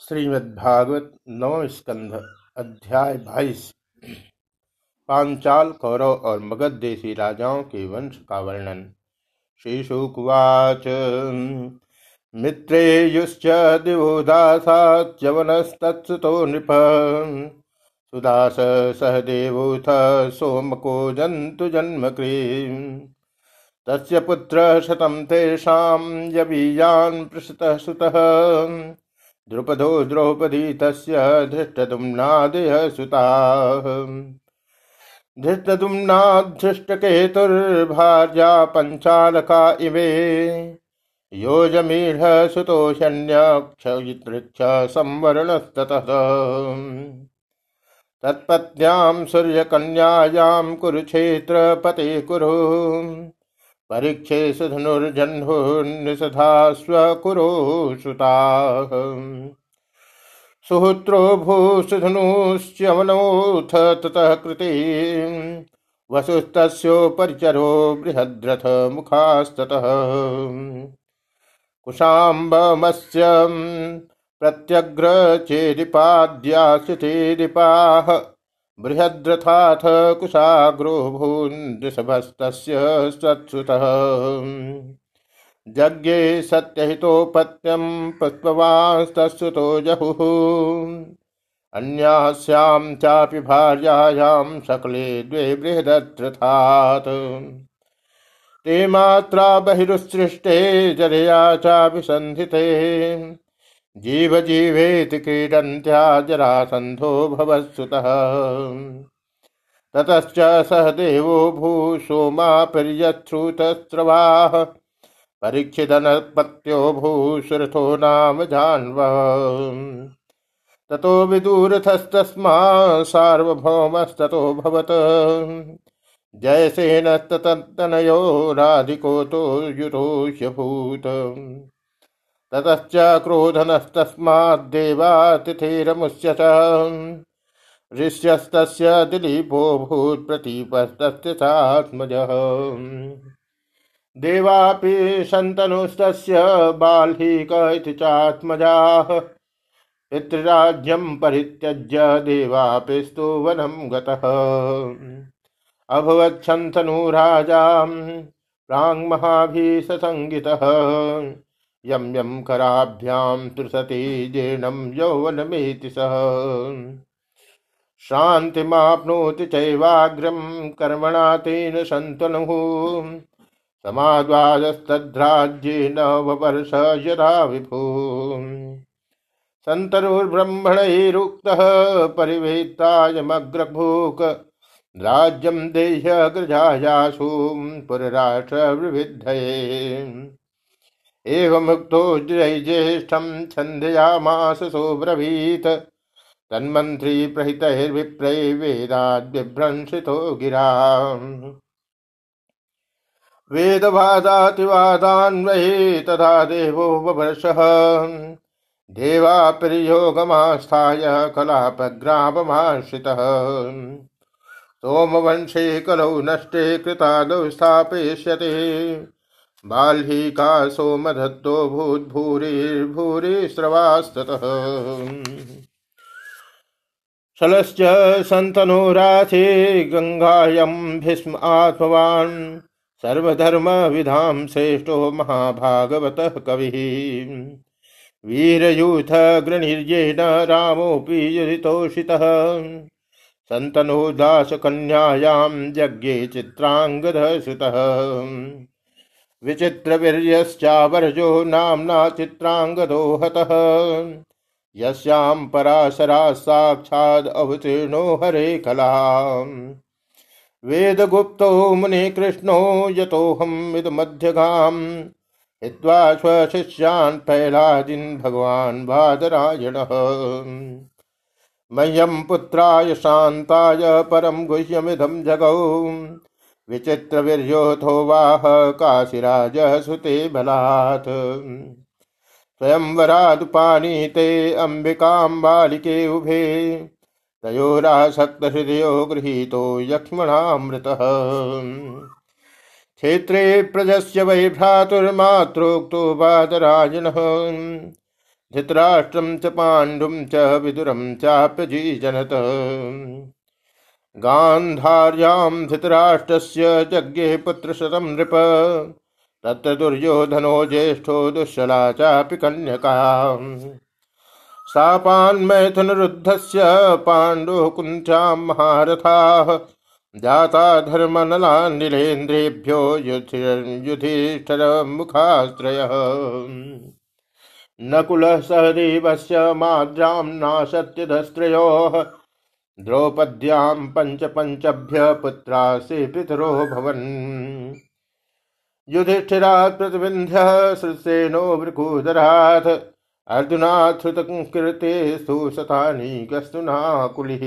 श्रीमद्भागवत नवम स्कंध, अध्याय बाईस। पांचाल कौरव और मगध देशी राजाओं के वंश का वर्णन। श्रीशुकुवाच, मित्रेयुश्च दिवोदासाच्यवनस्तत्सुतो नृप। सुदास सहदेवोऽथ सोमको जन्तु जन्मकृ तस्य पुत्र शतं तेषां यवीयान् पृषतः सुतः। द्रुपदो द्रौपदी तस्य धृष्टदुम्नादयः सुताः धृष्टदुम्नाधृष्टकेतुर्भार्या पञ्चालका इवे योजमीढ सुतोषण्यक्षयितृक्ष संवरणस्ततः। तत्पत्न्यां सूर्यकन्यायां कुरुक्षेत्रपते कुरु परीक्षे सुधनुर्जह्नुर्निषधा स्वकुरो सुताः सुहुत्रो भूसुधनुश्च्यवनोऽथ ततः कृते। वसुस्तस्योपरिचरो बृहद्रथ मुखास्ततः कुशाम्बमस्य प्रत्यग्र चेदिपाद्यासितेदिपाः बृहद्रथाथ कुशाग्रो भून्ऋषभस्तस्य सत्सुतः। जज्ञे सत्यहितोपत्यं पुष्पवांस्तस्सुतो जहुः। अन्यास्यां चापि भार्यायां सकले द्वे बृहदत्रथात् ते मात्रा बहिरुत्सृष्टे जरया चाभिसन्धिते जीव जीवेत क्रीडन्त्या जरासन्धो भवत्सुतः। ततश्च सह देवो भूसोमापर्यच्छ्रुतस्रवाः परीक्षिदनपत्यो भूसुरथो नाम जान्वः। ततो विदूरथस्तस्मा सार्वभौमस्ततो भवत्। जयसेनस्ततनयो राधिकोतो युरोष्यभूत् ततश्च क्रोधनस्तस्माद्देवातिथिरमुष्य ऋष्यस्तस्य दिलीपो भूत्प्रतीपस्तस्य चात्मजः। देवापि शन्तनुस्तस्य बाल्हीक इति चात्मजाः। पितृराज्यं परित्यज्य देवापिस्तु वनं गतः। अभवच्छन्तनुराजा प्राङ्महाभीससङ्गितः यम यम कराभ्याम तृसति जीर्णम यौवनमेति सह। शान्तिमाप्नोति चैवाग्रम कर्मणा तेन शन्तनुः समाद्वाजस्तद्राज्येन ववर्ष यदा विभू। सन्तनुर्ब्रह्मणैरुक्तः परिवेत्तायमग्रभूक। राज्यं देह्य गृजायासु पुरराष्ट्रविविद्धये। एवमुक्तो ज्येष्ठं छन्दयामास सोब्रवीत्। तन्मन्त्री प्रहितैर्विप्रै वेदाद्बिभ्रंसितो गिरा। वेदवादातिवादान्वये तथा देवो ववर्षः देवापिर्योगमास्थाय कलापग्राममाश्रितः सोमवंशे कलौ नष्टे कृतादौ स्थापयिष्यते। बाल्हीका सोमधत्तो भूद्भूरिर्भूरि स्रवास्ततः शलश्च सन्तनुराथे गङ्गायं भीष्म आत्मवान्, सर्वधर्मविधां श्रेष्ठो महाभागवतः कविः। वीरयूथ गृणीर्येण रामोऽपि युधितोषितः। सन्तनो दासकन्यायां यज्ञे चित्राङ्गदः विचित्रवीर्यश्चावर्जो नाम्ना चित्राङ्गदो हतः यस्यां पराशरा साक्षाद् अवतीर्णो हरे कलाम्। वेदगुप्तो मुनिकृष्णो यतोऽहम् इदमध्यगाम्। हित्वा स्वशिष्यान् प्रह्लादिन् भगवान् बादरायणः मह्यं पुत्राय शान्ताय परं गुह्यमिदं जगौ। विचित्रवीर्योऽथो वाह काशीराजः सुते बलात् स्वयंवरादुपानीते अम्बिकां बालिके उभे तयोरासक्तहृदयो गृहीतो यक्ष्मणामृतः। क्षेत्रे प्रजस्य वै भ्रातुर्मातृक्तो बादराजनः। धृतराष्ट्रम च पाण्डुं च विदुरं चाप्यजीजनत। गान्धार्यां धृतराष्ट्रस्य यज्ञे पुत्रशतं नृप। तत्र दुर्योधनो ज्येष्ठो दुःशला चापि कन्यका। सापान्मैथुनरुद्धस्य पाण्डुः कुञ्चां महारथाः। जाता धर्मनलानिलेन्द्रेभ्यो युधिष्ठिरमुखाश्रयः। नकुलः सहदेवस्य माद्रां नासत्यधस्त्रयोः द्रौपद्यां पञ्चपञ्चभ्य पुत्रासि पितरो भवन्। युधिष्ठिरात् प्रतिबिन्ध्यः श्रुसेनो भृकूदरात् अर्जुनाश्रुतकृते सुशतानीकस्तुनाकुलिः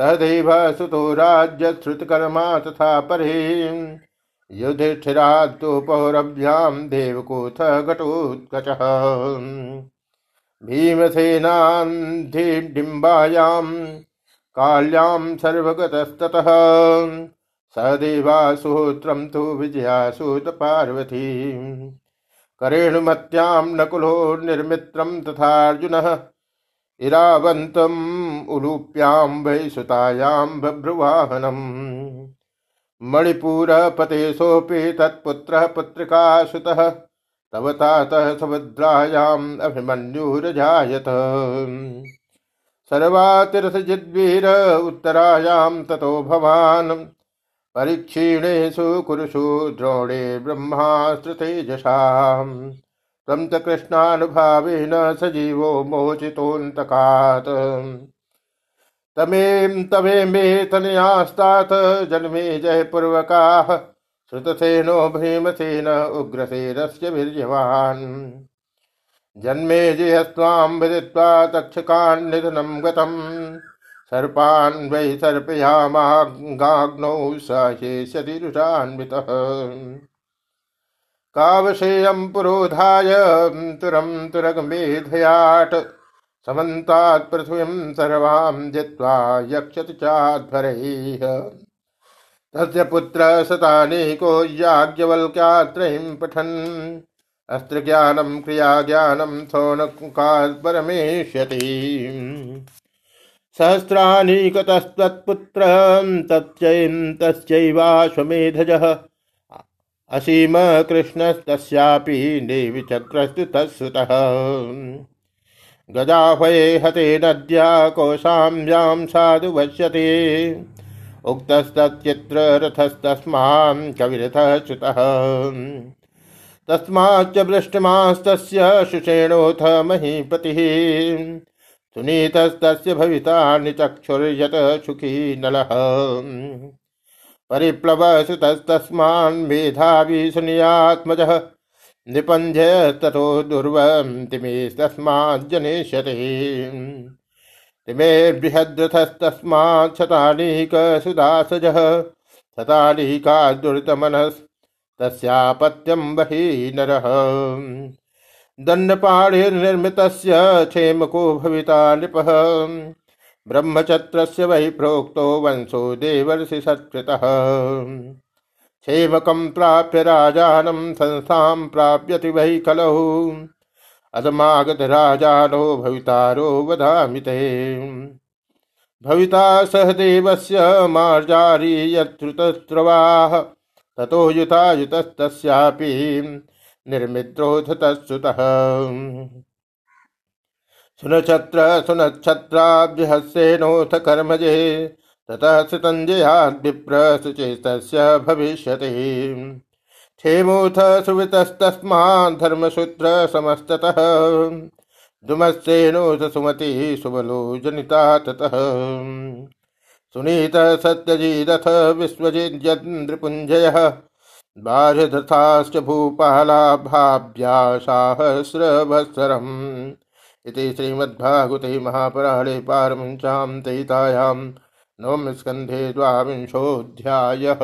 सदैव सुतो राज्यश्रुतकर्मा तथा परे। युधिष्ठिरात्तु पौरभ्यां देवकूथ घटोत्कचः। भीमसेनान्धिडिम्बायां काल्यां सर्वगतस्ततः। सदेवासूत्रं तु विजयासूत पार्वती करेणुमत्यां नकुलो निर्मित्रं तथार्जुनः। इरावन्तम् उलूप्यां वै सुतायां बभ्रुवाहनम्। मणिपूरपते सोऽपि तत्पुत्रः पुत्रिका सुतः तव तातः समुद्रायाम् अभिमन्युरजायत। सर्वातिरसजिद्वीर उत्तरायां ततो भवान्। परीक्षीणेषु कुरुषु द्रोणे ब्रह्मास्त्रतेजसाम् त्वं च कृष्णानुभावेन सजीवो मोचितोऽन्तकात्। तमें तमे मे तनयास्तात् जन्मे जयपूर्वकाः। श्रुतसेनो भीमसेन उग्रसेरस्यवीर्यवान् जन्मे जयस्त्वां विदित्वा तक्षकान् निधनं गतम्। सर्पान् वै सर्पयामाग्नौ सहेष्यतिरुषान्वितः कावशेयं पुरोधाय तुरं तुरगमेधयाट् समन्तात् पृथ्वीं सर्वां जित्वा यक्षति चाध्वरैः। तस्य पुत्र सतानेको याज्ञवल्क्यात्रयीं पठन्। अस्त्रज्ञानं क्रियाज्ञानं सौनकात् परमेष्यति सहस्रानीकतस्त्वत्पुत्र तच्चैं तस्यैवाश्वमेधजः। असीम कृष्णस्तस्यापि नेविचक्रस्तु तत्सुतः गजाह्वये हते नद्या, कौशाम्यां साधु वश्यते। उक्तस्तच्चित्र रथस्तस्मान् कविरथः च्युतः तस्माच्च वृष्टिमास्तस्य शुषेणोऽथ महीपतिः। सुनीतस्तस्य भविता निचक्षुर्यत सुखी नलः। परिप्लव सुतस्तस्मान् मेधावी सुनियात्मजः। निपञ्जय ततो दुर्वन्तिमेस्तस्माज्जनेष्यते तिमेर्बृहद्रथस्तस्मात् शतानीकसुदासजः शतानीकादुर्तमनस्तस्यापत्यं बहि नरः। दण्डपाणिर्निर्मितस्य क्षेमको भविता नृपः। ब्रह्मचत्रस्य वै प्रोक्तो वंशो देवर्षि सत्कृतः। क्षेमकं प्राप्य राजानं संस्थां प्राप्यति वै कलौ। अदमागत राजानो भवितारो वदामि ते। भविता सहदेवस्य मार्जारी यत्रुतस्रवाः ततो युतायुतस्तस्यापि निर्मित्रोऽथ तत्सुतः। सुनक्षत्र सुनक्षत्राभ्यहस्येनोऽथ कर्मजे, ततः सुतञ्जयाद्विप्र सुचेतस्य भविष्यति। क्षेमोऽथ सुवितस्तस्मात् धर्मसूत्र समस्ततः। दुमस्सेनोऽथ सुमति सुबलो जनिता ततः। सुनीत सत्यजीदथ विश्वजिद्यन्द्रपुञ्जयः। बाह्यधृताश्च भूपालाभाभ्या साहस्रवत्सरम् इति श्रीमद्भागवते महापुराणे पारमञ्चां तयितायां नवमस्कन्धे द्वाविंशोऽध्यायः।